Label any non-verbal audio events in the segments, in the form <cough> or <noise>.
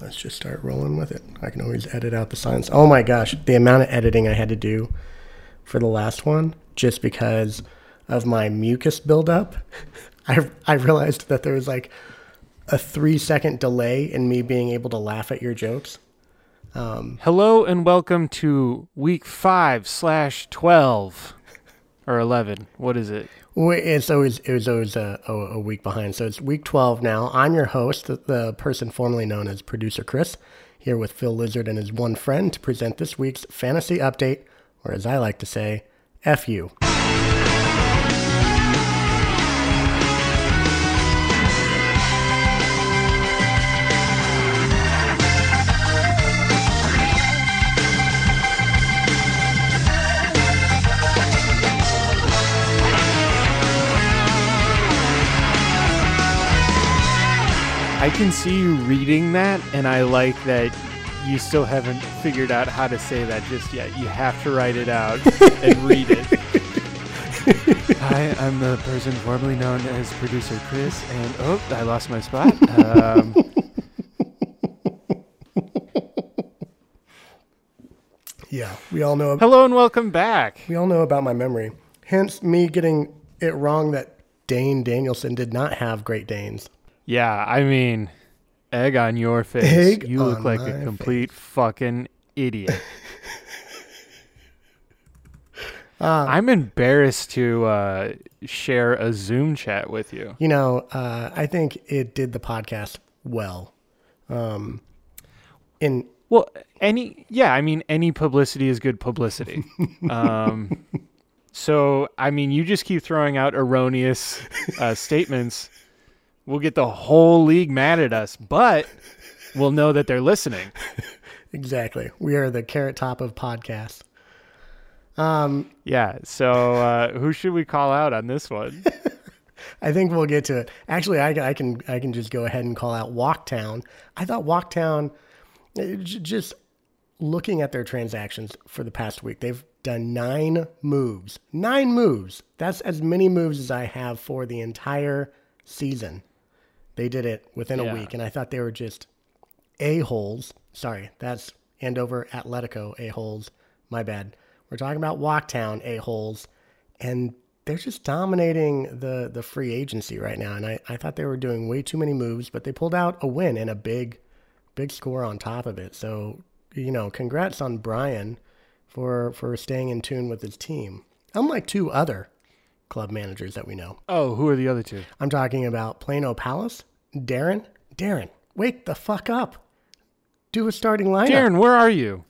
let's just start rolling with it. I can always edit out the silence. Oh my gosh, the amount of editing I had to do for the last one just because of my mucus buildup. <laughs> I I realized that there was like a three second delay in me being able to laugh at your jokes. Um, Hello and welcome to week five slash twelve or eleven. What is it? It's always it was always a, a, week behind. So it's week twelve now. I'm your host, the, the person formerly known as producer Chris, here with Phil Lizard and his one friend to present this week's fantasy update, or as I like to say, F you. I can see you reading that, and I like that you still haven't figured out how to say that just yet. You have to write it out and read it. <laughs> Hi, I'm the person formerly known as producer Chris, and oh, I lost my spot. Um, Yeah, we all know hello and welcome back. we all know about my memory. Hence me getting it wrong that Dane Danielson did not have Great Danes. Yeah, I mean, egg on your face. Egg you look like a complete fucking idiot. <laughs> Uh, I'm embarrassed to uh, share a Zoom chat with you. You know, uh, I think it did the podcast well. Um, in Well, any yeah, I mean, any publicity is good publicity. <laughs> um, so, I mean, you just keep throwing out erroneous uh, statements. We'll get the whole league mad at us, but we'll know that they're listening. <laughs> exactly, we are the carrot top of podcasts. Um, Yeah. So, uh, who should we call out on this one? <laughs> I think we'll get to it. Actually, I, I can I can just go ahead and call out Walktown. I thought Walktown, uh, just looking at their transactions for the past week, they've done nine moves. Nine moves. That's as many moves as I have for the entire season. They did it within a week, and I thought they were just a holes. Sorry, that's Andover Atletico a holes. My bad. We're talking about Walktown a holes, and they're just dominating the the free agency right now. And I, I thought they were doing way too many moves, but they pulled out a win and a big big score on top of it. So you know, congrats on Brian for for staying in tune with his team. Unlike two other club managers that we know. Oh, who are the other two? I'm talking about Plano Palace, Darren. Darren, wake the fuck up. Do a starting lineup. Darren, where are you?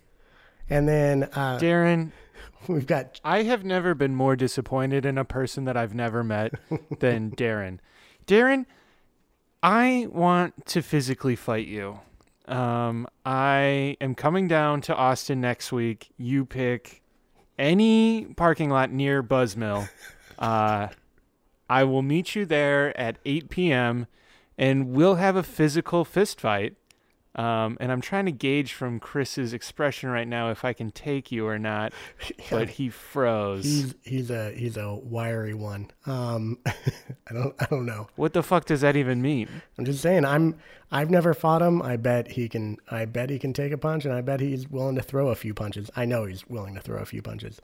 And then uh, Darren, <laughs> we've got I have never been more disappointed in a person that I've never met <laughs> than Darren. Darren, I want to physically fight you. Um, I am coming down to Austin next week. You pick any parking lot near Buzzmill. <laughs> Uh, I will meet you there at 8 p.m. and we'll have a physical fist fight. Um, and I'm trying to gauge from Chris's expression right now if I can take you or not, <laughs> but he froze. he's he's a he's a wiry one. Um, <laughs> I don't I don't know. What the fuck does that even mean? I'm just saying. I'm I've never fought him. I bet he can. I bet he can take a punch, and I bet he's willing to throw a few punches. I know he's willing to throw a few punches.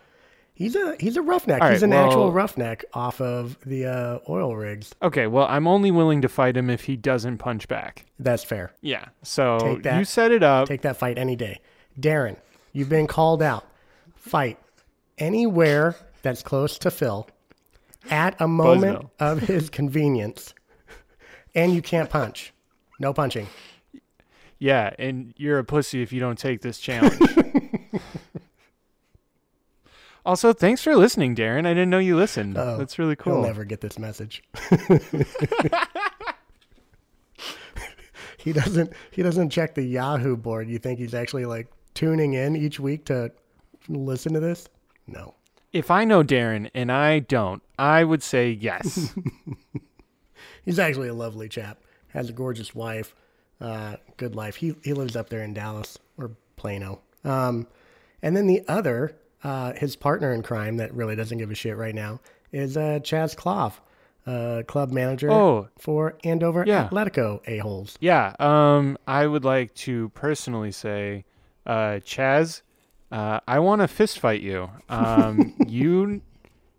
He's a he's a roughneck. All he's right, an actual roughneck off of the uh, oil rigs. Okay, well, I'm only willing to fight him if he doesn't punch back. That's fair. Yeah. So that. you set it up. Take that fight any day. Darren, you've been called out. Fight anywhere that's close to Phil at a moment Buzzville. of his convenience. And you can't punch. No punching. yeah, and you're a pussy if you don't take this challenge. <laughs> also, thanks for listening, Darren. I didn't know you listened. Oh, That's really cool. He'll never get this message. <laughs> <laughs> he doesn't he doesn't check the Yahoo board. You think he's actually like tuning in each week to listen to this? No. If I know Darren and I don't, I would say yes. <laughs> He's actually a lovely chap. Has a gorgeous wife. Uh, good life. He he lives up there in Dallas or Plano. Um, and then the other, uh, his partner in crime that really doesn't give a shit right now is uh, Chaz Clough. uh, club manager Oh, for Andover Yeah. Atletico a-holes. Yeah, um, I would like to personally say, uh, Chaz, uh, I want to fist fight you. Um, <laughs> you,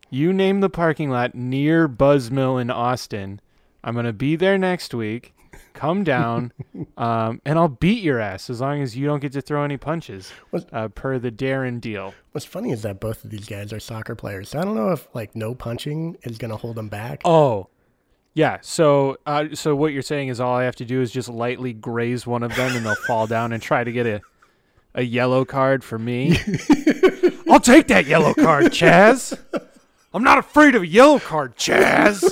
you name the parking lot near Buzz Mill in Austin. I'm gonna be there next week. Come down, <laughs> um, and I'll beat your ass as long as you don't get to throw any punches. Uh, per the Darren deal. What's funny is that both of these guys are soccer players. So I don't know if like no punching is going to hold them back. Oh, yeah. So, uh, so what you're saying is all I have to do is just lightly graze one of them, and they'll fall <laughs> down and try to get a a yellow card for me. <laughs> I'll take that yellow card, Chaz. I'm not afraid of a yellow card, Chaz.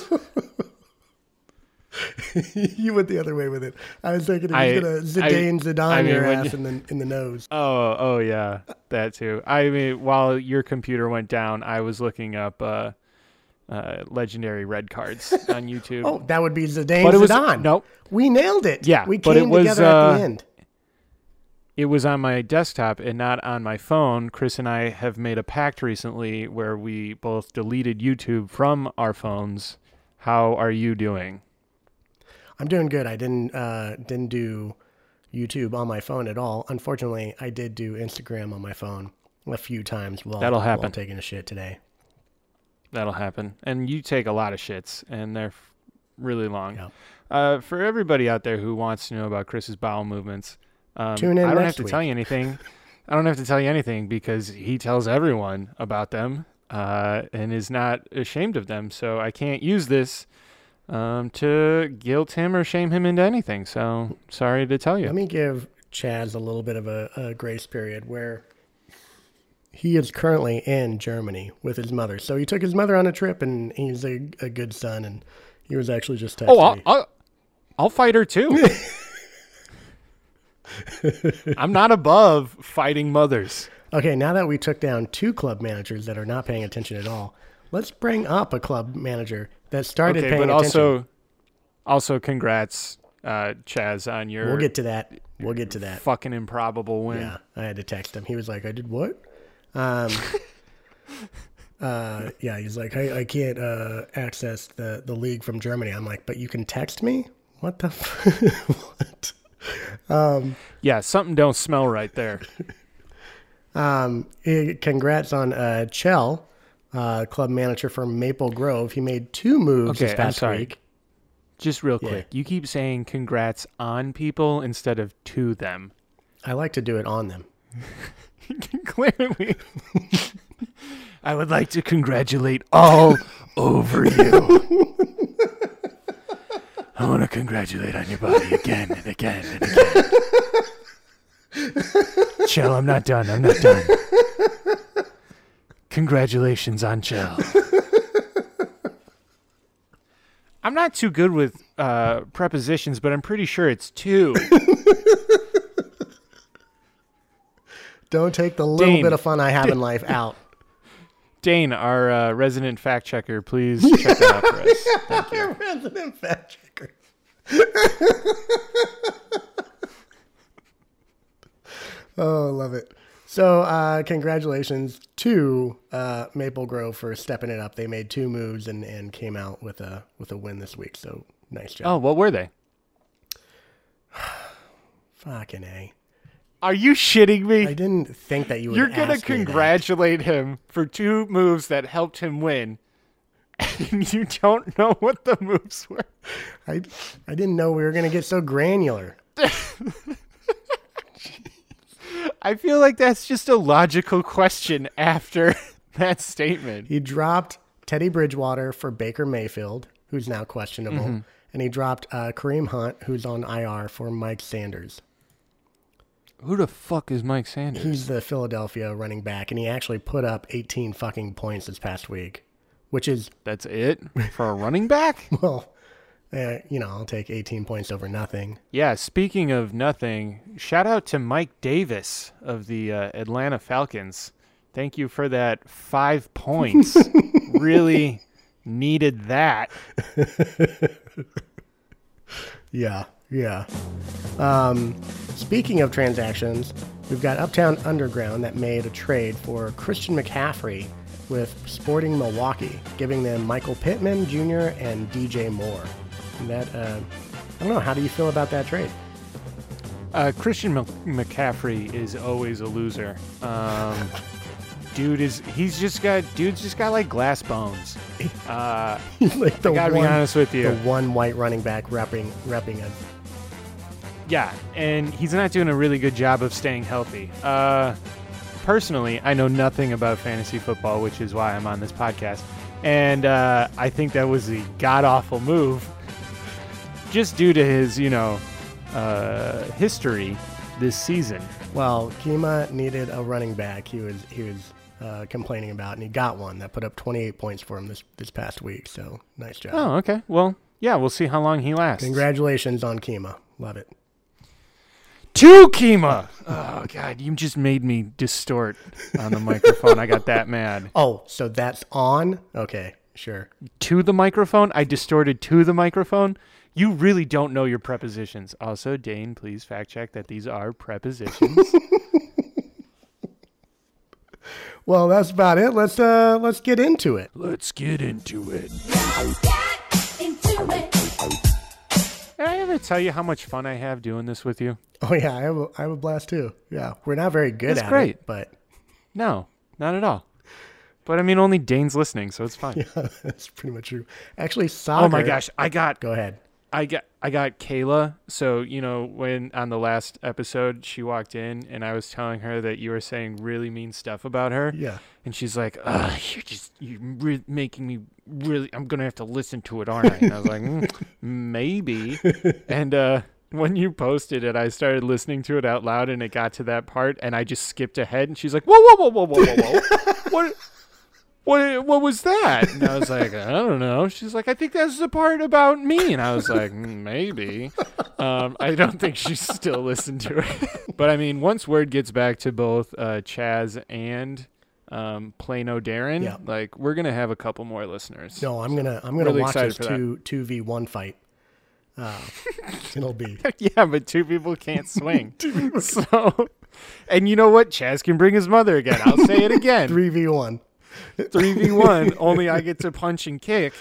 <laughs> you went the other way with it. I was thinking he was going to I- Zidane Zidane I mean, your ass you- in the in the nose. Oh, oh yeah, that too. I mean, while your computer went down, I was looking up uh, uh, legendary red cards <laughs> on YouTube. Oh, that would be Zidane but it was Zidane. nope. We nailed it. Yeah, we but it came was, together at uh, the end. it was on my desktop and not on my phone. Chris and I have made a pact recently where we both deleted YouTube from our phones. How are you doing? I'm doing good. I didn't uh, didn't do YouTube on my phone at all. Unfortunately, I did do Instagram on my phone a few times while, That'll while happen. taking a shit today. That'll happen. And you take a lot of shits, and they're really long. Yeah. Uh, for everybody out there who wants to know about Chris's bowel movements, um, Tune in I don't have to tell you anything. <laughs> I don't have to tell you anything because he tells everyone about them uh, and is not ashamed of them. So I can't use this um, to guilt him or shame him into anything. So sorry to tell you. Let me give Chaz a little bit of a, a grace period where he is currently in Germany with his mother. So he took his mother on a trip, and he's a, a good son, and he was actually just texting oh, I'll. I'll, I'll fight her too. <laughs> I'm not above fighting mothers. Okay, now that we took down two club managers that are not paying attention at all, let's bring up a club manager that started Okay, paying but attention. also, also congrats, uh, Chaz, on your we'll get to that. We'll get to that. fucking improbable win. Yeah, I had to text him. He was like, "I did what?" Um, <laughs> uh, yeah, he's like, "I, I can't uh, access the the league from Germany." I'm like, "But you can text me." What the? F- <laughs> what? Yeah, something don't smell right there. <laughs> Um, eh, congrats on uh, Chell, uh, club manager for Maple Grove. He made two moves Okay, this past week. Just real Yeah. quick, you keep saying congrats on people instead of to them. I like to do it on them. <laughs> Clearly. <laughs> I would like to congratulate all over you. <laughs> I want to congratulate on your body again and again and again. Chill, I'm not done. I'm not done. Congratulations on Chell. <laughs> I'm not too good with uh, prepositions, but I'm pretty sure it's two. <laughs> Don't take the little Dane. bit of fun I have in <laughs> life out. Dane, our uh, resident fact checker, please check that out for us. Thank you. Resident fact checker. oh, love it. So, uh, congratulations to uh, Maple Grove for stepping it up. They made two moves and, and came out with a with a win this week. So, nice job. Oh, what were they? <sighs> Fucking a! Are you shitting me? I didn't think that you would. You're gonna ask me that. congratulate him for two moves that helped him win, <laughs> and you don't know what the moves were. I I didn't know we were gonna get so granular. <laughs> I feel like that's just a logical question after <laughs> that statement. He dropped Teddy Bridgewater for Baker Mayfield, who's now questionable, Mm-hmm. and he dropped uh, Kareem Hunt, who's on IR, for Mike Sanders. Who the fuck is Mike Sanders? He's the Philadelphia running back, and he actually put up 18 fucking points this past week, which is, That's it for a running back? <laughs> well, uh, you know, I'll take 18 points over nothing. Yeah, speaking of nothing, shout out to Mike Davis of the uh, Atlanta Falcons. Thank you for that five <laughs> points. really needed that. <laughs> Yeah, yeah. Um, speaking of transactions, we've got Uptown Underground that made a trade for Christian McCaffrey with Sporting Milwaukee, giving them Michael Pittman Jr. and DJ Moore. That uh, I don't know. How do you feel about that trade? Uh, Christian M- McCaffrey is always a loser. Um, <laughs> dude is he's just got dude's just got like glass bones. <laughs> Uh, like the I gotta one, be honest with you. the one white running back repping repping a Yeah, and he's not doing a really good job of staying healthy. Uh, personally, I know nothing about fantasy football, which is why I'm on this podcast. And uh, I think that was a god awful move, just due to his, you know, uh, history this season. Well, Kima needed a running back. He was he was uh, complaining about, and he got one that put up 28 points for him this this past week. So nice job. Oh, okay. Well, yeah, we'll see how long he lasts. Congratulations on Kima. Love it. To Kima. Oh God, you just made me distort on the microphone. I got that mad. <laughs> Oh, so that's on? Okay, sure. to the microphone. I distorted to the microphone. You really don't know your prepositions. Also, Dane, please fact check that these are prepositions. <laughs> Well, that's about it. Let's uh let's get into it. Let's get into it. Get into it. Did I ever tell you how much fun I have doing this with you? Oh yeah, I have a, I have a blast too. Yeah, we're not very good That's at great. it, but No, not at all. But I mean, only Dane's listening, so it's fine. <laughs> yeah, that's pretty much true. Actually, soccer. Oh my gosh, I got Go ahead. I got I got Kayla. So you know when on the last episode she walked in and I was telling her that you were saying really mean stuff about her. Yeah. And she's like, Ugh, "You're just you're re- making me really. I'm gonna have to listen to it, aren't I?" And I was like, mm, <laughs> "Maybe." <laughs> and uh, when you posted it, I started listening to it out loud, and it got to that part, and I just skipped ahead. And she's like, "Whoa, whoa, whoa, whoa, whoa, whoa, whoa! <laughs> what?" What what was that? And I was <laughs> like, I don't know. She's like, I think that's the part about me. And I was like, "Mm, maybe. Um, I don't think she still listened to it. <laughs> but I mean, once word gets back to both uh, Chaz and um, Plano Darren, Yeah. like we're gonna have a couple more listeners. No, I'm gonna I'm gonna Really watch this two two v one fight. Uh, it'll be <laughs> yeah, but two people can't swing. so, and you know what? Chaz can bring his mother again. I'll say it again. three v one. Three v one. <laughs> Only I get to punch and kick.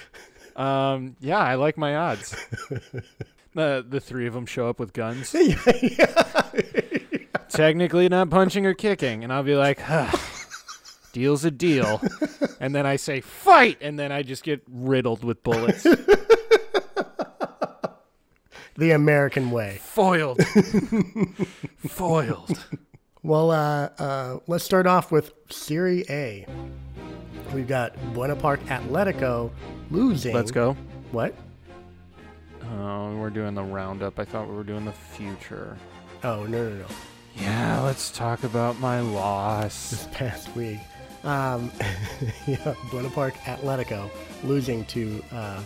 Um, yeah, I like my odds. <laughs> The the three of them show up with guns. <laughs> Technically not punching or kicking, and I'll be like, huh, deal's a deal. And then I say fight, and then I just get riddled with bullets. The American way. Foiled. Foiled. Well, uh, uh, let's start off with Serie A. We've got Buena Park Atletico losing. Let's go. What? Oh, we're doing the roundup. I thought we were doing the future. Oh no no no! Yeah, let's talk about my loss. This past week, um, <laughs> yeah, Buena Park Atletico losing to uh,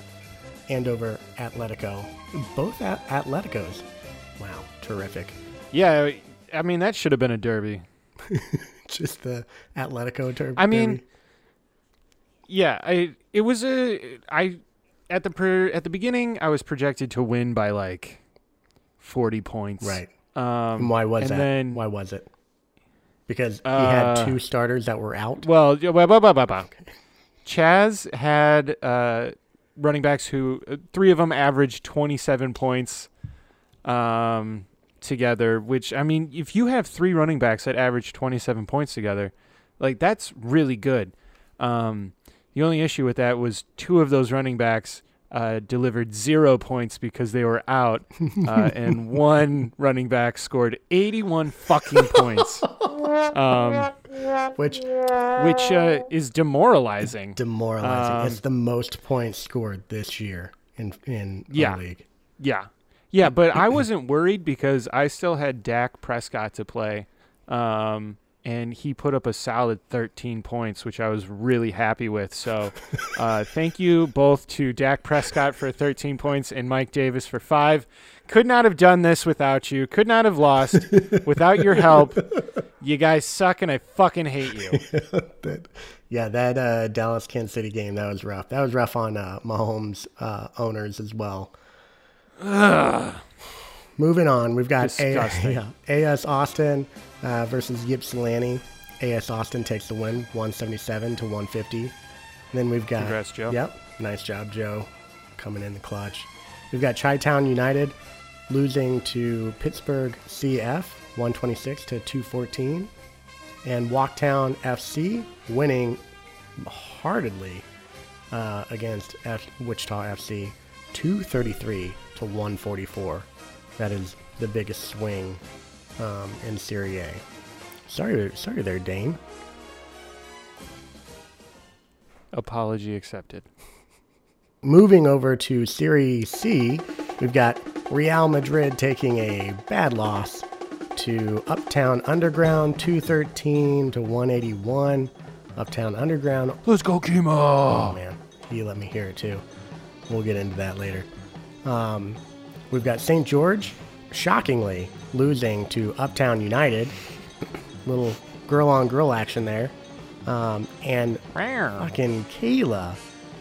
Andover Atletico. Both at Atleticos. Wow, terrific. Yeah, I mean that should have been a derby. <laughs> Just the Atletico derby. I mean, yeah, I it was a I at the per, at the beginning I was projected to win by like forty points. right. Um, why was that? then- why was it? Because he Uh, had two starters that were out. Well, blah, blah, blah, blah, blah. Chaz had uh, running backs who uh, three of them averaged 27 points um, together. Which I mean, if you have three running backs that average 27 points together, like that's really good. Um, the only issue with that was two of those running backs uh, delivered zero points because they were out, uh, <laughs> and one running back scored 81 fucking points. <laughs> Um, which which uh, is demoralizing. demoralizing. Um, it's the most points scored this year in in Yeah. our league. Yeah, yeah, but I <clears throat> wasn't worried because I still had Dak Prescott to play, um, and he put up a solid 13 points, which I was really happy with. So, <laughs> uh, thank you both to Dak Prescott for 13 points and Mike Davis for five. Could not have done this without you. Could not have lost without your help. You guys suck, and I fucking hate you. <laughs> That, yeah, that uh, Dallas Kansas City game that was rough. That was rough on uh, Mahomes uh, owners as well. Moving on, we've got A- <laughs> yeah, AS Austin uh, versus Ypsilanti. AS Austin takes the win, 177 to 150. then we've got. Congrats, Joe. Yep. Nice job, Joe. Coming in the clutch. We've got Chi Town United losing to Pittsburgh CF, 126 to 214. And Walktown FC winning heartedly uh, against F- Wichita FC, 233 to 144. That is the biggest swing um, in Serie A. Sorry, sorry there, Dane. Apology accepted. <laughs> Moving over to Serie C, we've got Real Madrid taking a bad loss to Uptown Underground, 213 to 181. Uptown Underground Let's go, Kimo! Oh man, he let me hear it too. We'll get into that later. Um, we've got St. George, shockingly losing to Uptown United. Little girl on girl action there. Um, and fucking Kayla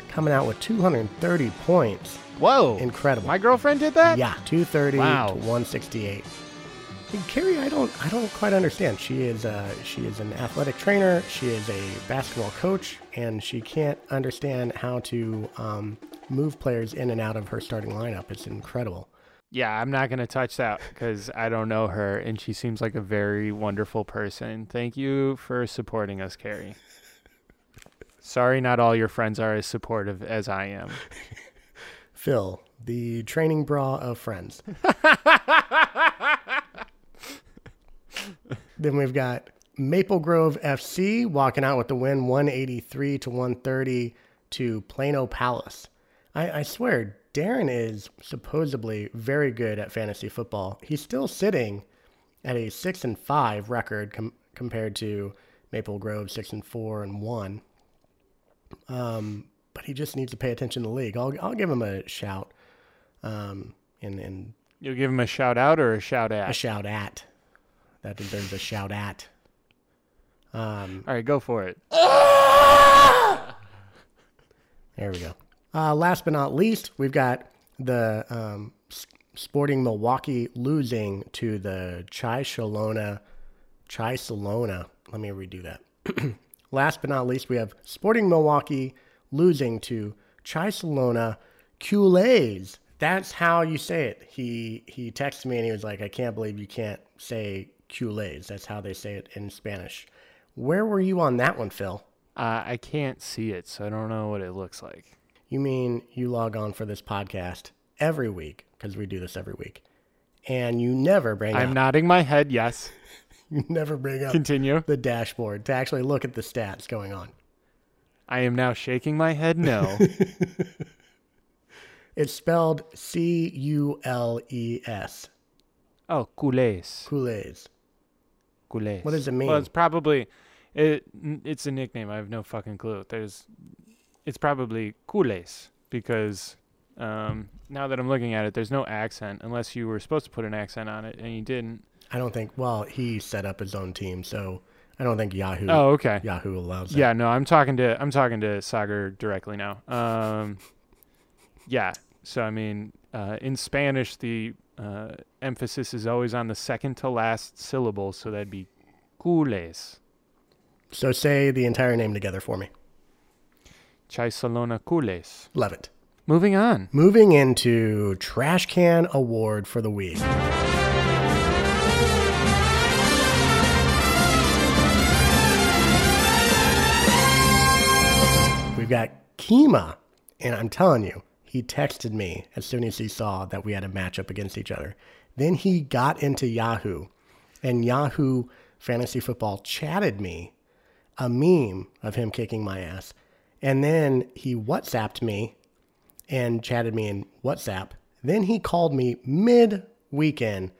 coming out with 230 points. Whoa. Incredible. My girlfriend did that? Yeah, 230 Wow. to 168. And Carrie, I don't, I don't quite understand. She is, uh, she is an athletic trainer. She is a basketball coach, and she can't understand how to um, move players in and out of her starting lineup. It's incredible. Yeah, I'm not going to touch that because I don't know her and she seems like a very wonderful person. Thank you for supporting us, Carrie. Sorry, not all your friends are as supportive as I am. <laughs> Phil, the training bra of friends. <laughs> then we've got Maple Grove FC walking out with the win 183 to 130 to Plano Palace. I, I swear, Darren is supposedly very good at fantasy football. He's still sitting at a 6 and 5 record com- compared to Maple Grove 6 and 4 and 1 Um, but he just needs to pay attention to the league. I'll I'll give him a shout, um, and and You'll give him a shout out or a shout at a shout at. That deserves a shout at. Um, All right, go for it. there we go. Uh, last but not least, we've got the um, Sporting Milwaukee losing to the Chai Shalona. Chai Salona. Let me redo that. <clears throat> last but not least, we have Sporting Milwaukee losing to Chai Salona Culés. That's how you say it. He he texted me and he was like, I can't believe you can't say Culés. That's how they say it in Spanish. Where were you on that one, Phil? Uh, I can't see it, so I don't know what it looks like. You mean you log on for this podcast every week because we do this every week, and you never bring I'm up nodding my head. Yes. <laughs> you never bring up Continue. the dashboard to actually look at the stats going on. I am now shaking my head. No. <laughs> It's spelled C U L E S. oh, culés. Culés. Culés. What does it mean? Well, it's probably it. It's a nickname. I have no fucking clue. There's, it's probably culés because um, now that I'm looking at it, there's no accent unless you were supposed to put an accent on it and you didn't. I don't think. Well, he set up his own team, so I don't think Yahoo Oh, okay. Yahoo allows that. Yeah, no, I'm talking to I'm talking to Sagar directly now. Um, <laughs> yeah. So I mean, uh, in Spanish, the uh, emphasis is always on the second to last syllable, so that'd be cules. So say the entire name together for me. Chai Salona cules. Love it. Moving on. Moving into Trash Can Award for the week. We've got Kima, and I'm telling you, he texted me as soon as he saw that we had a matchup against each other. Then he got into Yahoo, and Yahoo Fantasy Football chatted me a meme of him kicking my ass. And then he WhatsApped me and chatted me in WhatsApp. Then he called me mid weekend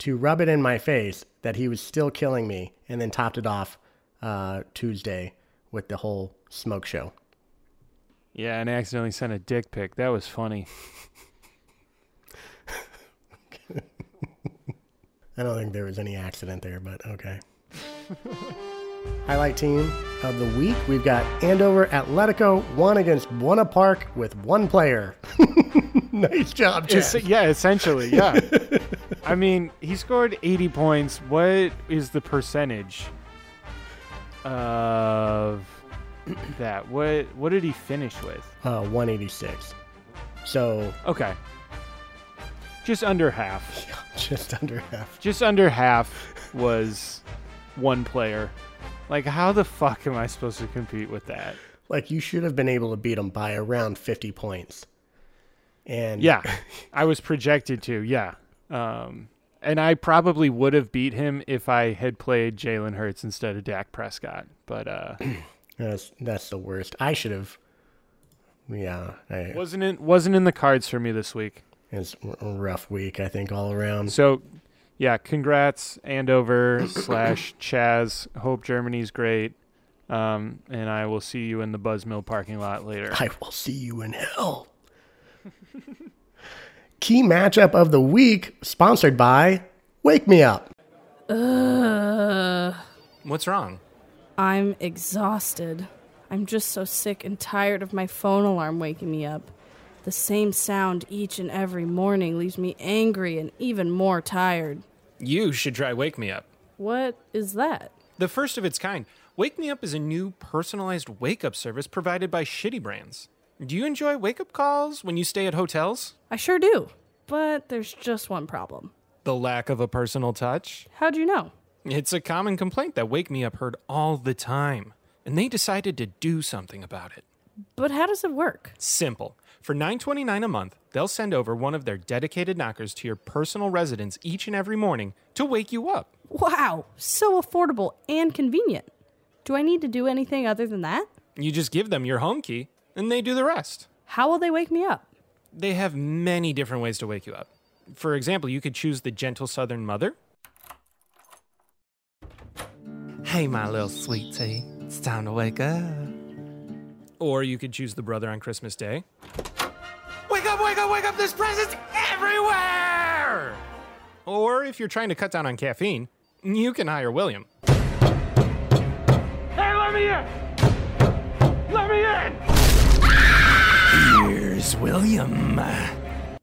to rub it in my face that he was still killing me, and then topped it off uh, Tuesday with the whole smoke show. Yeah, and I accidentally sent a dick pic. That was funny. <laughs> I don't think there was any accident there, but okay. <laughs> Highlight team of the week we've got Andover Atletico, one against Buena Park with one player. <laughs> nice job, Chad. yeah, essentially, yeah. <laughs> I mean, he scored 80 points. What is the percentage? of that. What what did he finish with? Uh, 186. So Okay. Just under half. <laughs> just under half. Just under half was one player. Like how the fuck am I supposed to compete with that? Like you should have been able to beat him by around 50 points. And Yeah. <laughs> I was projected to, yeah. Um and I probably would have beat him if I had played Jalen Hurts instead of Dak Prescott. But uh <clears throat> that's that's the worst. I should have. Yeah, I, wasn't in wasn't in the cards for me this week. it's a rough week. I think all around. So, yeah, congrats Andover slash Chaz. Hope Germany's great. Um, and I will see you in the Buzzmill parking lot later. I will see you in hell. Key matchup of the week, sponsored by Wake Me Up. What's wrong? I'm exhausted. I'm just so sick and tired of my phone alarm waking me up. The same sound each and every morning leaves me angry and even more tired. You should try Wake Me Up. What is that? The first of its kind. Wake Me Up is a new personalized wake up service provided by Shitty Brands. Do you enjoy wake up calls when you stay at hotels? I sure do. But there's just one problem. The lack of a personal touch? How'd you know? It's a common complaint that Wake Me Up heard all the time, and they decided to do something about it. But how does it work? Simple. For $9.29 a month, they'll send over one of their dedicated knockers to your personal residence each and every morning to wake you up. Wow, so affordable and convenient. Do I need to do anything other than that? You just give them your home key, and they do the rest. How will they wake me up? They have many different ways to wake you up. For example, you could choose the gentle southern mother. Hey, my little sweetie, it's time to wake up. Or you could choose the brother on Christmas Day. Wake up, wake up, wake up, there's presents everywhere! Or if you're trying to cut down on caffeine, you can hire William. Hey, let me in! Let me in! Here's William.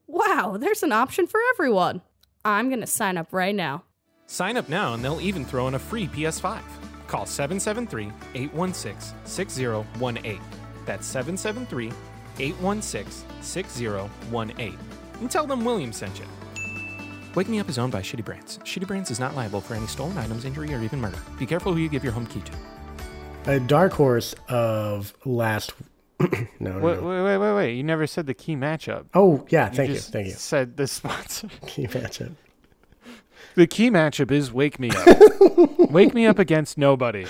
Wow, there's an option for everyone. I'm gonna sign up right now. Sign up now and they'll even throw in a free PS5. Call 773 816 6018. That's 773 816 6018. And tell them William sent you. Wake Me Up is owned by Shitty Brands. Shitty Brands is not liable for any stolen items, injury, or even murder. Be careful who you give your home key to. A dark horse of last. <coughs> no, no, Wait, no. wait, wait, wait, wait. You never said the key matchup. Oh, yeah. Thank you. Thank you. Said the sponsor. <laughs> Key matchup. The key matchup is Wake Me Up. <laughs> Wake Me Up against nobody.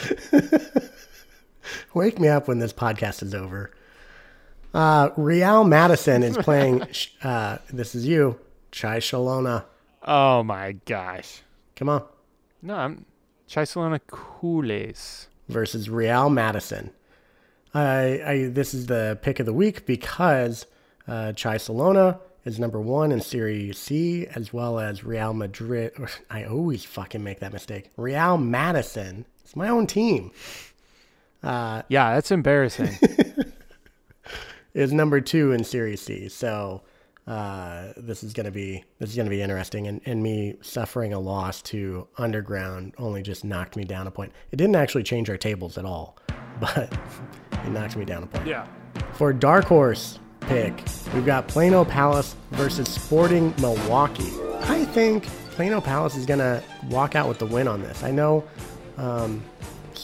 <laughs> Wake me up when this podcast is over. Uh, Real Madison is playing. <laughs> uh, this is you, Chai Shalona. Oh my gosh. Come on. No, I'm Chisalona Culés. versus Real Madison. I, I this is the pick of the week because uh, Chai Salona is number one in Serie C, as well as Real Madrid. I always fucking make that mistake. Real Madison. It's my own team. Uh, Yeah, that's embarrassing. <laughs> Is number two in Series C. So uh, this is gonna be this is gonna be interesting. And, and me suffering a loss to Underground only just knocked me down a point. It didn't actually change our tables at all, <laughs> but it knocked me down a point. yeah. For Dark Horse pick, we've got Plano Palace versus Sporting Milwaukee. I think Plano Palace is going to walk out with the win on this. I know um,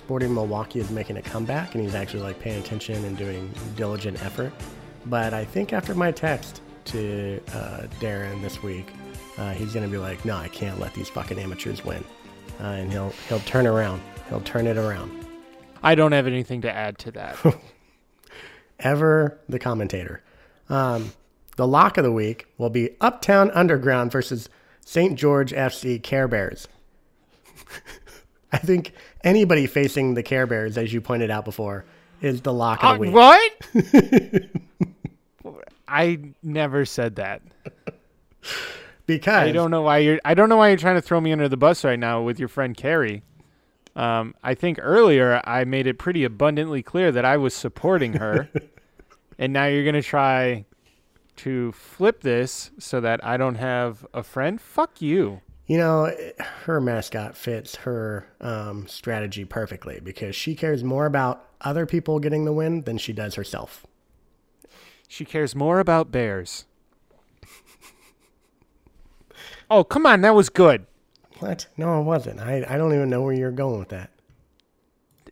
Sporting Milwaukee is making a comeback and he's actually like paying attention and doing diligent effort. But I think after my text to uh, Darren this week, uh, he's going to be like, no, I can't let these fucking amateurs win. Uh, and he'll he'll turn around. He'll turn it around. I don't have anything to add to that. <laughs> ever the commentator. Um, the lock of the week will be Uptown Underground versus St. George FC Care Bears. <laughs> I think anybody facing the Care Bears, as you pointed out before, is the lock of Uh, the week. what? <laughs> I never said that. Because I don't know why you're. I don't know why you're trying to throw me under the bus right now with your friend Carrie. Um, I think earlier I made it pretty abundantly clear that I was supporting her, <laughs> and now you're gonna try to flip this so that I don't have a friend. Fuck you. You know, her mascot fits her um, strategy perfectly because she cares more about other people getting the win than she does herself. She cares more about bears. <laughs> oh, come on, that was good. What? No, it wasn't. I, I don't even know where you're going with that.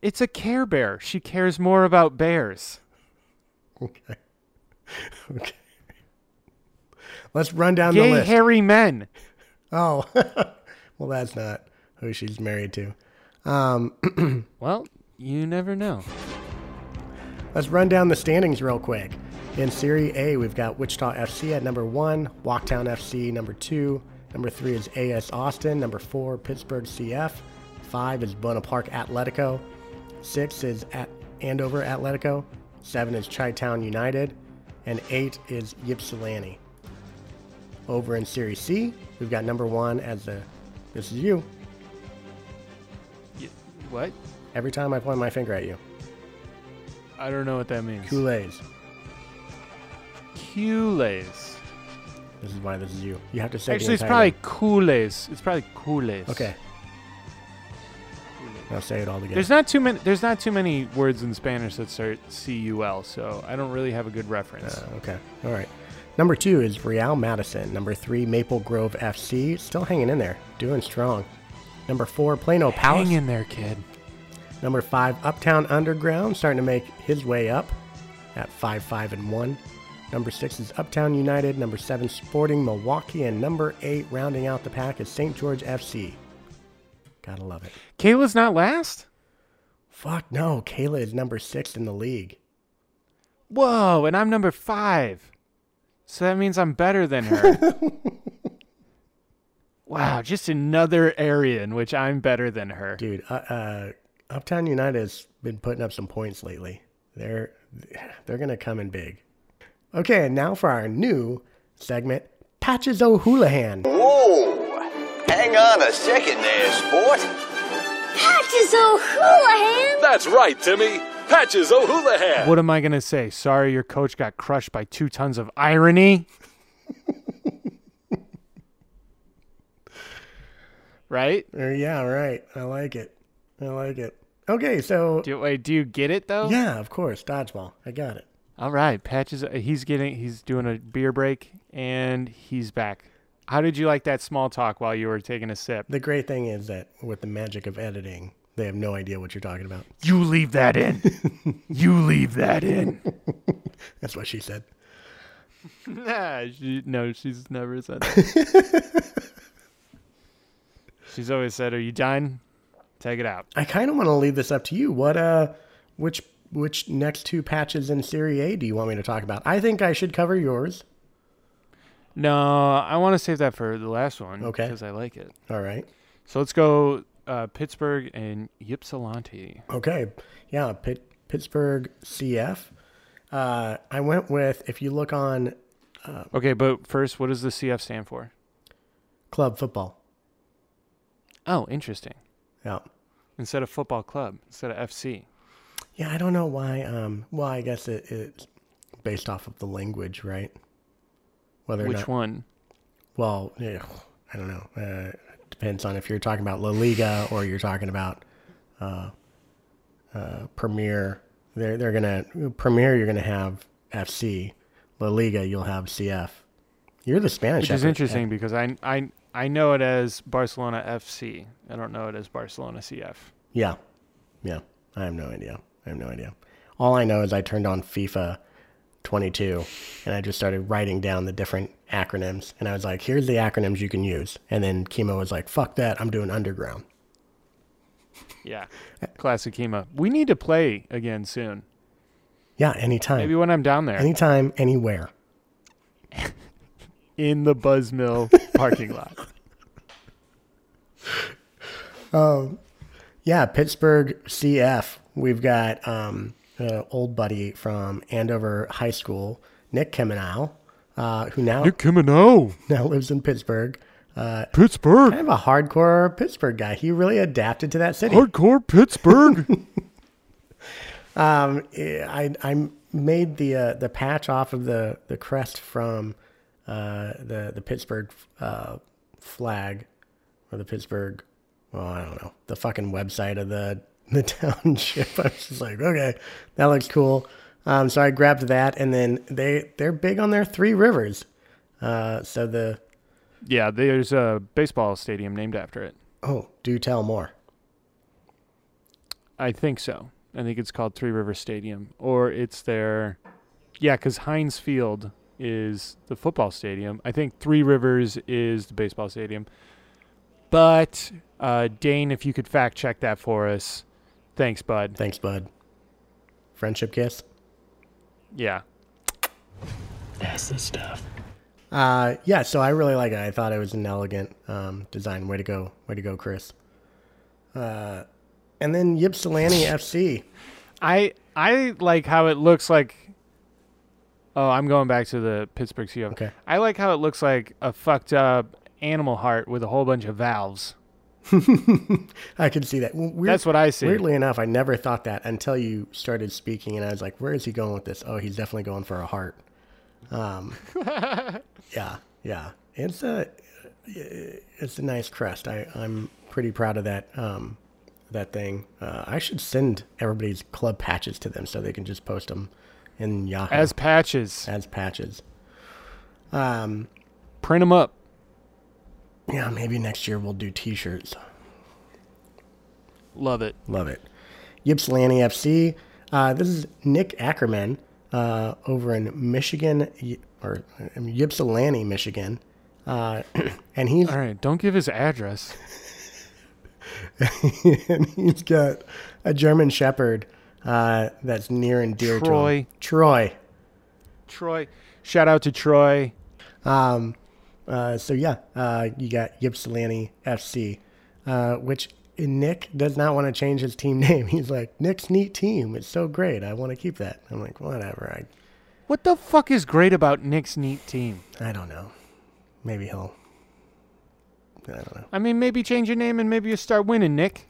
It's a Care Bear. She cares more about bears. Okay. <laughs> okay. Let's run down Yay, the list. Gay, hairy men. Oh, <laughs> well, that's not who she's married to. Um, <clears throat> well, you never know. Let's run down the standings real quick. In Serie A, we've got Wichita FC at number one, Walktown FC number two, number three is AS Austin, number four Pittsburgh CF, five is Buena Park Atletico, six is at Andover Atletico, seven is Chi-Town United, and eight is Ypsilanti. Over in Serie C, we've got number one as the this is you. What? Every time I point my finger at you, I don't know what that means. Kool-Aid's. Kool-Aid's. This is why this is you. You have to say Actually, it's probably. Kool-Aid's. It's probably Kool-Aid's. Okay. Now say it all together. There's not too many. There's not too many words in Spanish that start C-U-L, so I don't really have a good reference. Uh, okay. All right. Number two is Real Madison. Number three, Maple Grove FC. Still hanging in there. Doing strong. Number four, Plano Palace. Hang in there, kid. Number five, Uptown Underground. Starting to make his way up at 5 5 and 1. Number six is Uptown United. Number seven, Sporting Milwaukee. And number eight, rounding out the pack, is St. George FC. Gotta love it. Kayla's not last. Fuck no. Kayla is number six in the league. Whoa, and I'm number five. So that means I'm better than her. <laughs> wow, just another area in which I'm better than her. Dude, uh, uh, Uptown United has been putting up some points lately. They're they're gonna come in big. Okay, and now for our new segment, Patches O'Houlihan. Whoa! Hang on a second there, sport. Patches O'Houlihan! That's right, Timmy. Patches O'Houlihan. What am I going to say? Sorry, your coach got crushed by two tons of irony? <laughs> right? Uh, yeah, right. I like it. I like it. Okay, so Do, wait, do you get it though? yeah, of course, dodgeball. I got it. All right, Patches. uh, He's getting. He's doing a beer break, and he's back. How did you like that small talk while you were taking a sip? The great thing is that with the magic of editing, they have no idea what you're talking about. You leave that in. <laughs> you leave that in. That's what she said. nah, she, no, she's never said that. <laughs> she's always said, "Are you done? Take it out." I kind of want to leave this up to you. What uh, which which next two patches in Serie A do you want me to talk about? I think I should cover yours. No, I want to save that for the last one. Okay. Because I like it. All right. So let's go uh, Pittsburgh and Ypsilanti. Okay. Yeah, Pitt, Pittsburgh CF. Uh, I went with if you look on Okay, but first, what does the CF stand for? club football. Oh, interesting. Yeah. Instead of football club, instead of FC. Yeah, I don't know why. Um, well, I guess it, it's based off of the language, right? Whether Which not, one? Well, yeah, I don't know. Uh, depends on if you're talking about La Liga or you're talking about uh, uh, Premier. They're they're gonna Premier. You're gonna have FC. La Liga, you'll have CF. You're the Spanish. Which is interesting because I, I, I know it as Barcelona FC. I don't know it as Barcelona CF. Yeah, yeah. I have no idea. I have no idea. All I know is I turned on FIFA 22 and I just started writing down the different acronyms. And I was like, here's the acronyms you can use. And then chemo was like, fuck that. I'm doing underground. Yeah. Classic chemo. We need to play again soon. Yeah, anytime. Maybe when I'm down there anytime, anywhere. <laughs> in the Buzzmill parking lot. <laughs> Um, yeah, Pittsburgh CF. We've got um, an old buddy from Andover High School, Nick Kemenau, uh, who now, Kimino, now lives in Pittsburgh. Pittsburgh, Kind of a hardcore Pittsburgh guy. He really adapted to that city. hardcore Pittsburgh. <laughs> Um, I I made the uh, the patch off of the, the crest from uh, the the Pittsburgh uh, flag or the Pittsburgh. Well, I don't know the fucking website of the the <laughs> township. I was just like, okay, that looks cool. Um, so I grabbed that, and then they they're big on their three rivers. Uh, so the Yeah, there's a baseball stadium named after it. oh, do tell more. I think so. I think it's called Three River Stadium, or it's their, yeah, because Heinz Field is the football stadium. I think Three Rivers is the baseball stadium. But uh, Dane, if you could fact check that for us, thanks, bud. Thanks, bud. Friendship kiss. Yeah, That's the stuff. Uh, yeah, so I really like it. I thought it was an elegant um, design. Way to go. Way to go, Chris. Uh, and then Ypsilanti <laughs> FC. I I like how it looks like. Oh, I'm going back to the Pittsburgh Seahawks. Okay. I like how it looks like a fucked up animal heart with a whole bunch of valves. <laughs> I can see that. Weird, That's what I see. Weirdly enough, I never thought that until you started speaking, and I was like, "Where is he going with this?" Oh, he's definitely going for a heart. Um, <laughs> yeah, yeah. It's a it's a nice crest. I I'm pretty proud of that um, that thing. Uh, I should send everybody's club patches to them so they can just post them in Yahoo As patches, as patches. Um, print them up. Yeah, maybe next year we'll do T-shirts. Love it. Love it. Ypsilanti FC. Uh, this is Nick Ackerman uh, over in Michigan, or um, Ypsilanti, Michigan. Uh, <clears throat> and he's All right, don't give his address. <laughs> and he's got a German Shepherd uh, that's near and dear to Troy. him. Troy. Troy, shout out to Troy. Um, uh, so yeah, uh, you got Ypsilanti FC, uh, which Nick does not want to change his team <laughs> name. He's like, Nick's neat team. It's so great. I want to keep that. I'm like, whatever. I, what the fuck is great about Nick's neat team? I, I don't know. Maybe he'll. I don't know. I mean, maybe change your name and maybe you start winning, Nick.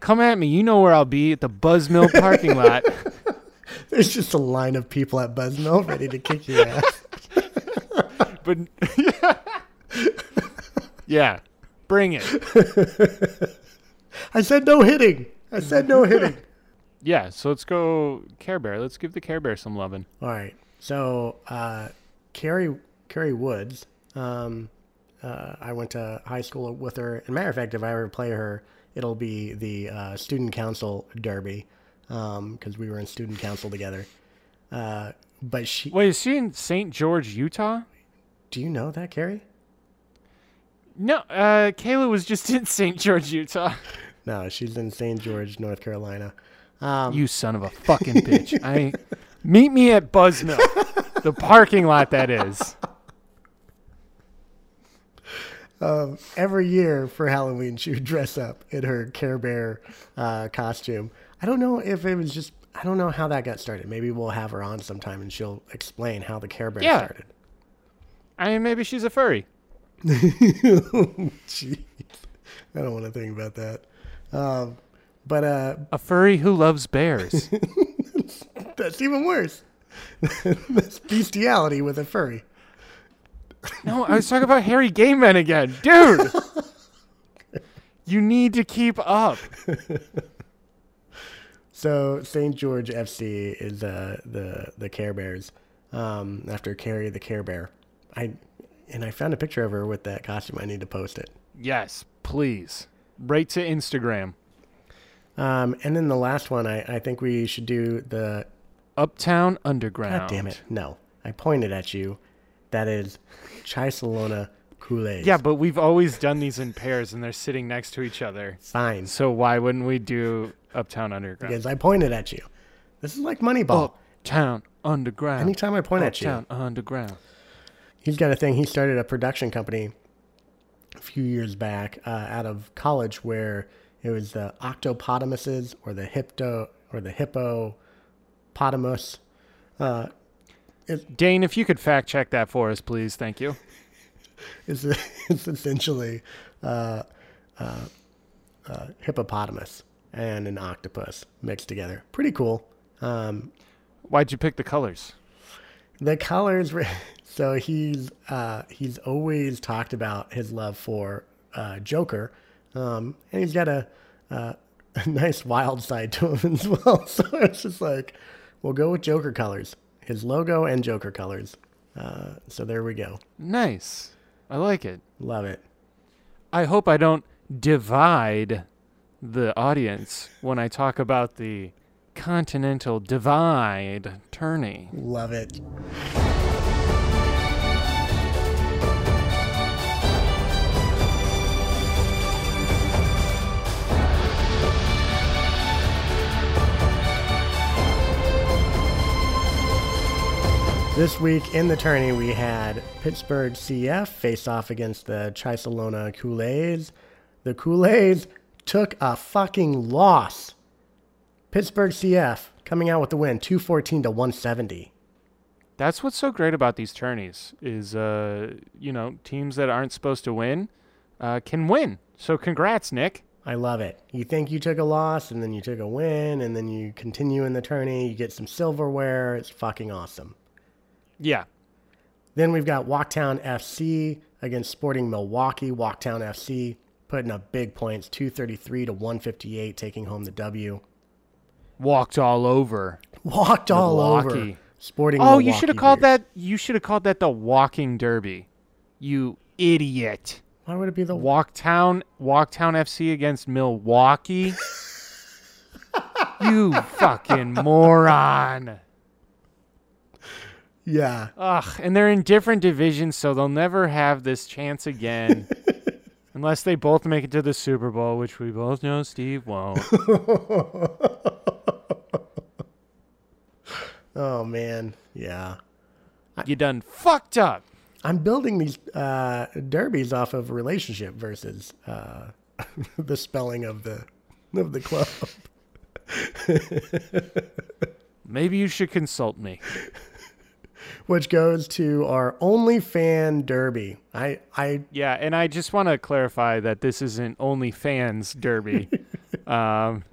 Come at me. You know where I'll be at the Buzzmill parking lot. <laughs> There's just a line of people at Buzzmill ready to kick your ass. But <laughs> yeah, bring it. <laughs> I said no hitting. I said no hitting. <laughs> Yeah, so let's go Care Bear. Let's give the Care Bear some loving. All right. So, uh, Carrie Carrie Woods, um, uh, I went to high school with her. And matter of fact, if I ever play her, it'll be the uh, student council derby because we were in student council together. Uh, but she, Wait, is she in St. George, Utah? Do you know that, Carrie? No, uh, Kayla was just <laughs> in St. George, Utah. No, she's in St. George, North Carolina. you son of a fucking bitch. I meet me at Buzzmill, the parking lot that is. every year for Halloween, she would dress up in her Care Bear uh, costume. I don't know if it was just, I don't know how that got started. Maybe we'll have her on sometime and she'll explain how the Care Bear Yeah. started. I mean, maybe she's a furry. <laughs> Jeez. I don't want to think about that. Um, but uh, A furry who loves bears. <laughs> that's even worse. <laughs> that's bestiality with a furry. No, I was talking about hairy gay men again. Dude! You need to keep up. So St. George FC is uh, the the Care Bears. Um, after Carrie the Care Bear, I and I found a picture of her with that costume. I need to post it. Yes, please. Right to Instagram. Um, and then the last one, I, I think we should do the. Uptown Underground. God damn it! No, I pointed at you. That is Chai Salona Kool-Aid. Yeah, but we've always done these in pairs and they're sitting next to each other. fine. So why wouldn't we do Uptown Underground? Because I pointed at you. This is like Moneyball. Uptown Underground. Anytime I point at you. Uptown Underground. He's got a thing. He started a production company a few years back uh, out of college where it was the octopotamuses or the hippo or the hippopotamus. Uh, Dane, if you could fact check that for us, please. Thank you. <laughs> it's, it's essentially uh, uh, uh, hippopotamus and an octopus mixed together. Pretty cool. Um, Why'd you pick the colors? the colors. So he's uh, he's always talked about his love for uh, Joker, um, and he's got a, uh, <laughs> a nice wild side to him <laughs> as well. <laughs> So it's just like we'll go with Joker colors, his logo and Joker colors. Uh, so there we go. Nice. I like it. Love it. I hope I don't divide the audience when I talk about the Continental Divide tourney. Love it. This week in the tourney, we had Pittsburgh CF face off against the Chisalona Kool-Aids. The Kool-Aids took a fucking loss. Pittsburgh CF coming out with the win, 214 to 170. That's what's so great about these tourneys is, uh, you know, teams that aren't supposed to win uh, can win. So congrats, Nick. I love it. You think you took a loss, and then you took a win, and then you continue in the tourney. You get some silverware. It's fucking awesome. Yeah. Then we've got Walktown FC against Sporting Milwaukee. Walktown FC putting up big points, 233 to 158, taking home the W. Walked all over. Walked all over. Sporting Oh, you should have called that. You should have called that the Walking Derby. You idiot. Why would it be the Walktown Walktown FC against Milwaukee. <laughs> you fucking moron. Yeah. Ugh, and they're in different divisions, so they'll never have this chance again. <laughs> Unless they both make it to the Super Bowl, which we both know Steve won't. <laughs> Oh man. Yeah. you done fucked up. I'm building these uh, derbies off of relationship versus uh, <laughs> the spelling of the of the club. Maybe you should consult me. Which goes to our only fan derby. I I Yeah, and I just want to clarify that this isn't only fans derby. <laughs> um,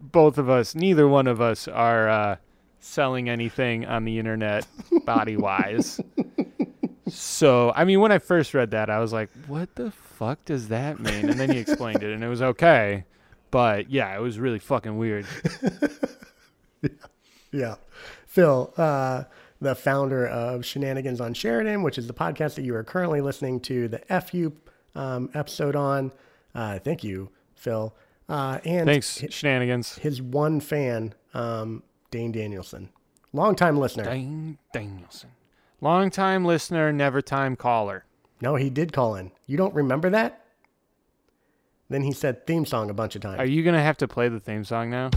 both of us, neither one of us are uh, selling anything on the internet body wise. so, I mean, when I first read that, I was like, what the fuck does that mean? And then he explained it, and it was okay. But yeah, it was really fucking weird. <laughs> yeah, Phil, uh, the founder of Shenanigans on Sheridan, which is the podcast that you are currently listening to the FU um, episode on. Uh, thank you, Phil. Uh, and Thanks, hi- shenanigans. his one fan, um, Dane Danielson, longtime listener. Dane Danielson. Long time listener, never time caller. No, he did call in. You don't remember that? Then he said theme song a bunch of times. Are you going to have to play the theme song now?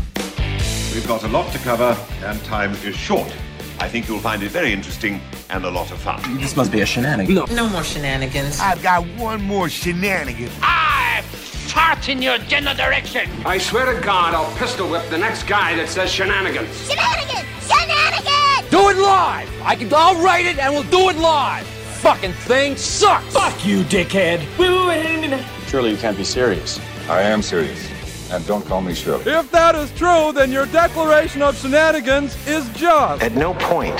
We've got a lot to cover, and time is short. I think you'll find it very interesting and a lot of fun. This must be a shenanigan. No. No more shenanigans. I've got one more shenanigan. I fart in your general direction. I swear to God, I'll pistol whip the next guy that says shenanigans. Shenanigans! Shenanigans! Do it live. I can. I'll write it, and we'll do it live. Fucking thing sucks. Fuck you, dickhead. Wait, wait, wait, wait a minute. Surely you can't be serious. I am serious. And don't call me Shirley. If that is true, then your declaration of shenanigans is just. At no point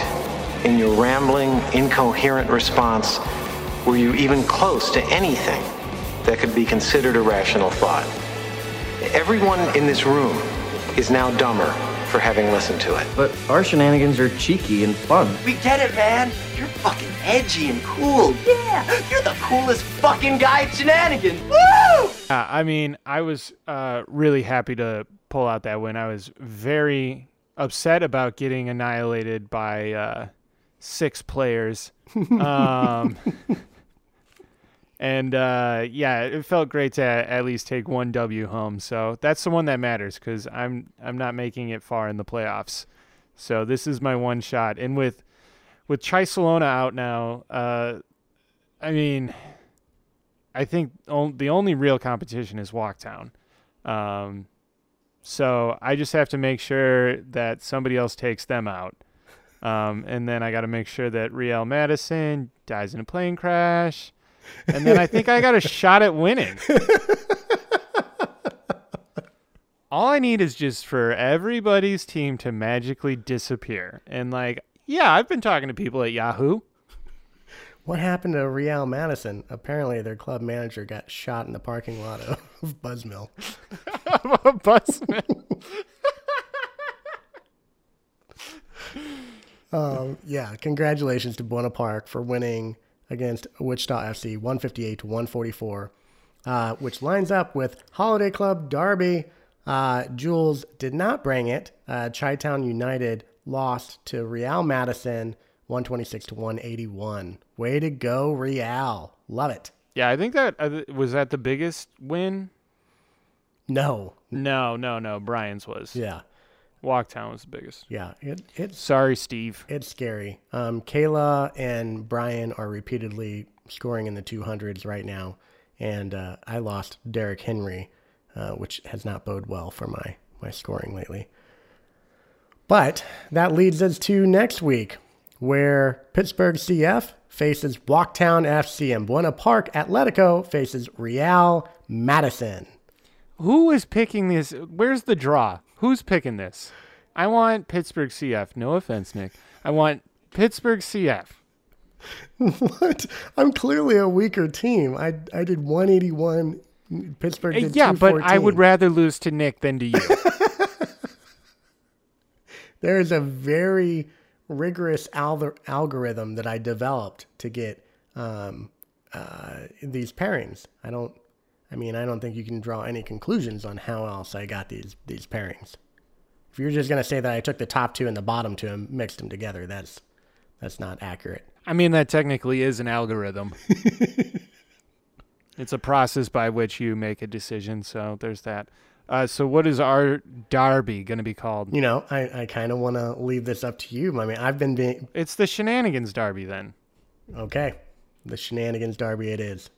in your rambling, incoherent response were you even close to anything that could be considered a rational thought. Everyone in this room is now dumber for having listened to it. But our shenanigans are cheeky and fun. We get it, man. You're fucking edgy and cool. Yeah, you're the coolest fucking guy at shenanigans. Woo! Uh, I mean, I was uh, really happy to pull out that win. I was very upset about getting annihilated by uh, six players. <laughs> Um, and uh, yeah, it felt great to at least take one W home. So that's the one that matters because I'm I'm not making it far in the playoffs. So this is my one shot. And with with Chisalona out now, uh, I mean, I think on, the only real competition is Walktown. Um, so I just have to make sure that somebody else takes them out. Um, and then I got to make sure that Real Madison dies in a plane crash. And then I think I got a shot at winning. All I need is just for everybody's team to magically disappear. And like, Yeah, I've been talking to people at Yahoo. What happened to Real Madison? Apparently, their club manager got shot in the parking lot of <laughs> Buzzmill. <laughs> Buzzmill. um, yeah, congratulations to Buena Park for winning against Wichita FC 158 to 144, uh, which lines up with Holiday Club Derby. Uh, Jules did not bring it. Uh, Chi Town United lost to Real Madison 126 to 181. Way to go, Real. Love it. Yeah, I think that uh, was that the biggest win. No, No, no, no. Brian's was. yeah, Walktown was the biggest. yeah. It, it's Sorry, Steve. It's scary. Um, Kayla and Brian are repeatedly scoring in the 200s right now, and uh, I lost Derrick Henry, uh, which has not bode well for my my scoring lately. But that leads us to next week, where Pittsburgh CF faces Walktown FC and Buena Park Atletico faces Real Madison. Who is picking this? Where's the draw? Who's picking this? I want Pittsburgh CF. No offense, Nick. I want Pittsburgh CF. what? I'm clearly a weaker team. I I did 181. Pittsburgh did yeah, but I would rather lose to Nick than to you. <laughs> There is a very rigorous al- algorithm that I developed to get um, uh, these pairings. I don't. I mean, I don't think you can draw any conclusions on how else I got these these pairings. If you're just gonna say that I took the top two and the bottom two and mixed them together, that's that's not accurate. I mean, that technically is an algorithm. <laughs> it's a process by which you make a decision. So there's that. Uh, so what is our derby going to be called? You know, I, I kind of want to leave this up to you. I mean, I've been being It's the shenanigans derby then. okay. The shenanigans derby it is.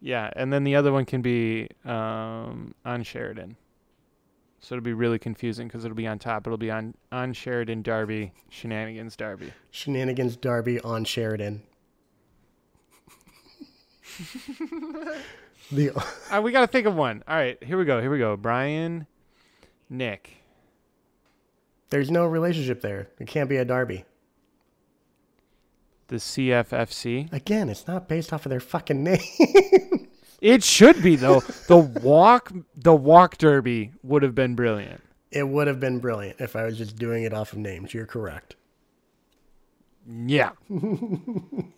Yeah, and then the other one can be um, on Sheridan. So it'll be really confusing because it'll be on top. It'll be on on Sheridan Darby, Shenanigans Darby, Shenanigans Darby on Sheridan. <laughs> the Uh, we got to think of one. All right, here we go. Here we go. Brian, Nick. there's no relationship there. It can't be a Darby. The CFFC. Again, it's not based off of their fucking <laughs> name. It should be though. the walk, the walk derby would have been brilliant. it would have been brilliant if I was just doing it off of names. You're correct. Yeah. <laughs>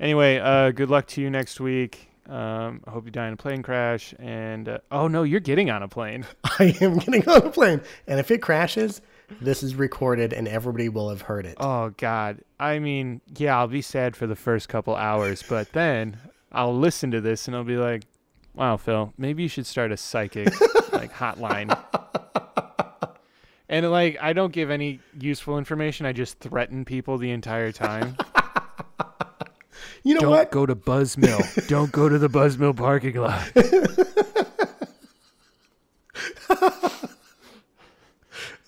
anyway, uh, good luck to you next week. Um, I hope you die in a plane crash. And uh, oh no, you're getting on a plane. <laughs> I am getting on a plane, and if it crashes, this is recorded and everybody will have heard it. Oh God. I mean, yeah, I'll be sad for the first couple hours, but then I'll listen to this and I'll be like, "Wow, Phil, maybe you should start a psychic <laughs> like hotline." And like, I don't give any useful information. I just threaten people the entire time. <laughs> You know don't what? go to Buzzmill. <laughs> don't go to the Buzzmill parking lot.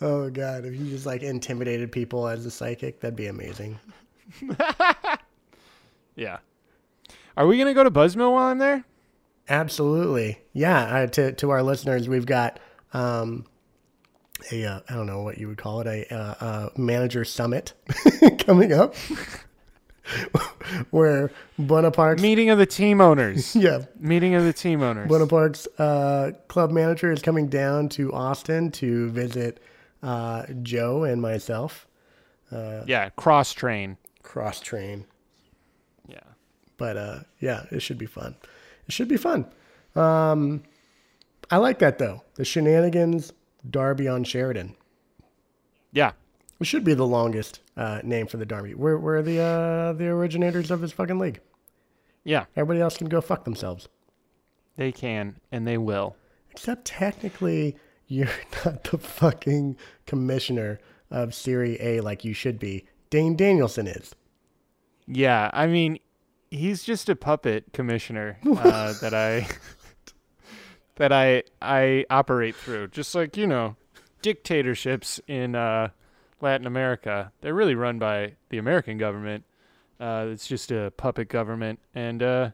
Oh god, if you just like intimidated people as a psychic, that'd be amazing. yeah. Are we gonna go to Buzzmill while I'm there? Absolutely, yeah. Uh, to to our listeners, we've got um, a uh, I don't know what you would call it a uh, uh, manager summit <laughs> coming up, <laughs> where Buena Park's Meeting of the team owners. <laughs> yeah Meeting of the team owners. Buena Park's uh, club manager is coming down to Austin to visit uh, Joe and myself. Uh, yeah, cross train. cross train. Yeah. But uh, yeah, it should be fun. It should be fun. Um, I like that though. The shenanigans Darby on Sheridan. Yeah. It should be the longest uh, name for the Darby. We're, we're the uh, the originators of this fucking league. Yeah. Everybody else can go fuck themselves. They can and they will. Except technically, you're <laughs> not the fucking commissioner of Serie A like you should be. Dane Danielson is. Yeah, I mean, he's just a puppet commissioner <laughs> uh, that I <laughs> that I I operate through. Just like you know, dictatorships in uh, Latin America, they're really run by the American government. Uh, it's just a puppet government, and uh,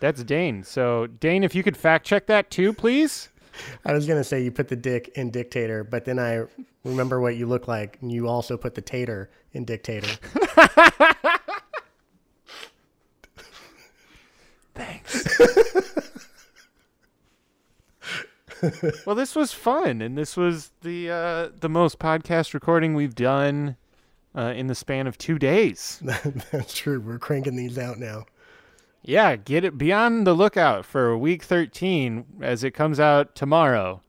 that's Dane. So Dane, if you could fact check that too, please. I was gonna say you put the dick in dictator, but then I remember what you look like, and you also put the tater in dictator. <laughs> Thanks. <laughs> well, this was fun, and this was the uh, the most podcast recording we've done uh, in the span of two days. <laughs> That's true. We're cranking these out now. Yeah, get it. Be on the lookout for week thirteen as it comes out tomorrow.